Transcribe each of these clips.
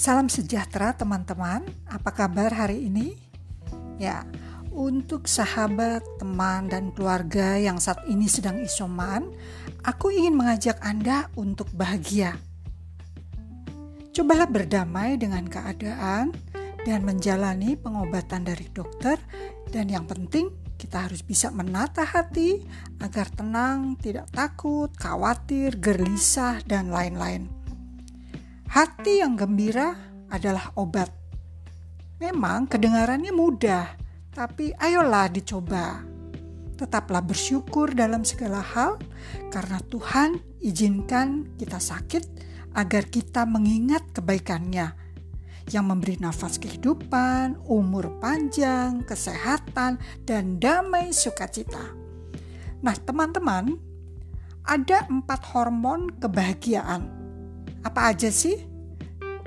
Salam sejahtera teman-teman, apa kabar hari ini? Ya, untuk sahabat, teman, dan keluarga yang saat ini sedang isoman, aku ingin mengajak Anda untuk bahagia. Cobalah berdamai dengan keadaan dan menjalani pengobatan dari dokter dan yang penting kita harus bisa menata hati agar tenang, tidak takut, khawatir, gelisah, dan lain-lain. Hati yang gembira adalah obat. Memang kedengarannya mudah, tapi ayolah dicoba. Tetaplah bersyukur dalam segala hal, karena Tuhan izinkan kita sakit agar kita mengingat kebaikannya yang memberi nafas kehidupan, umur panjang, kesehatan, dan damai sukacita. Nah, teman-teman, ada empat hormon kebahagiaan apa aja sih?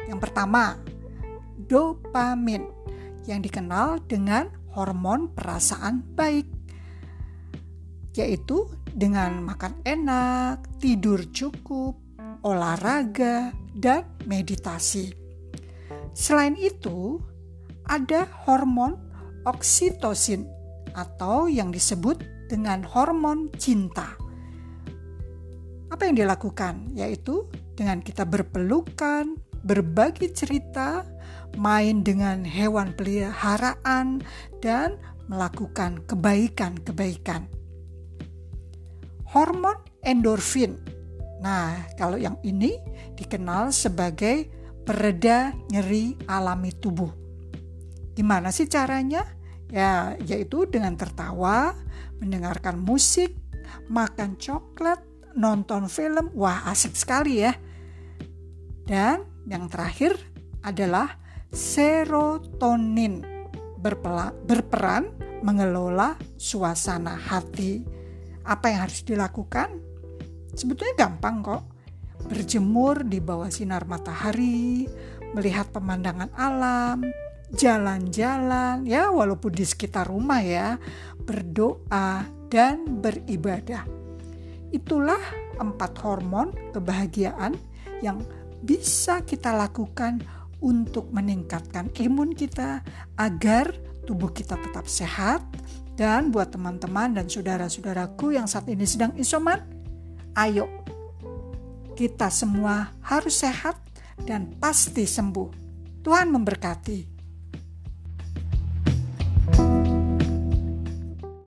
Yang pertama, dopamin yang dikenal dengan hormon perasaan baik, yaitu dengan makan enak, tidur cukup, olahraga, dan meditasi. Selain itu, ada hormon oksitosin atau yang disebut dengan hormon cinta. Apa yang dilakukan? Yaitu dengan kita berpelukan, berbagi cerita, main dengan hewan peliharaan, dan melakukan kebaikan-kebaikan. Hormon endorfin. Nah, kalau yang ini dikenal sebagai pereda nyeri alami tubuh. Gimana sih caranya? Ya, yaitu dengan tertawa, mendengarkan musik, makan coklat, nonton film, wah asik sekali ya. Dan yang terakhir adalah serotonin berperan mengelola suasana hati. Apa yang harus dilakukan? Sebetulnya gampang kok. Berjemur di bawah sinar matahari, melihat pemandangan alam, jalan-jalan, ya walaupun di sekitar rumah ya, berdoa dan beribadah. Itulah empat hormon kebahagiaan yang bisa kita lakukan untuk meningkatkan imun kita agar tubuh kita tetap sehat. Dan buat teman-teman dan saudara-saudaraku yang saat ini sedang isoman, ayo kita semua harus sehat dan pasti sembuh. Tuhan memberkati.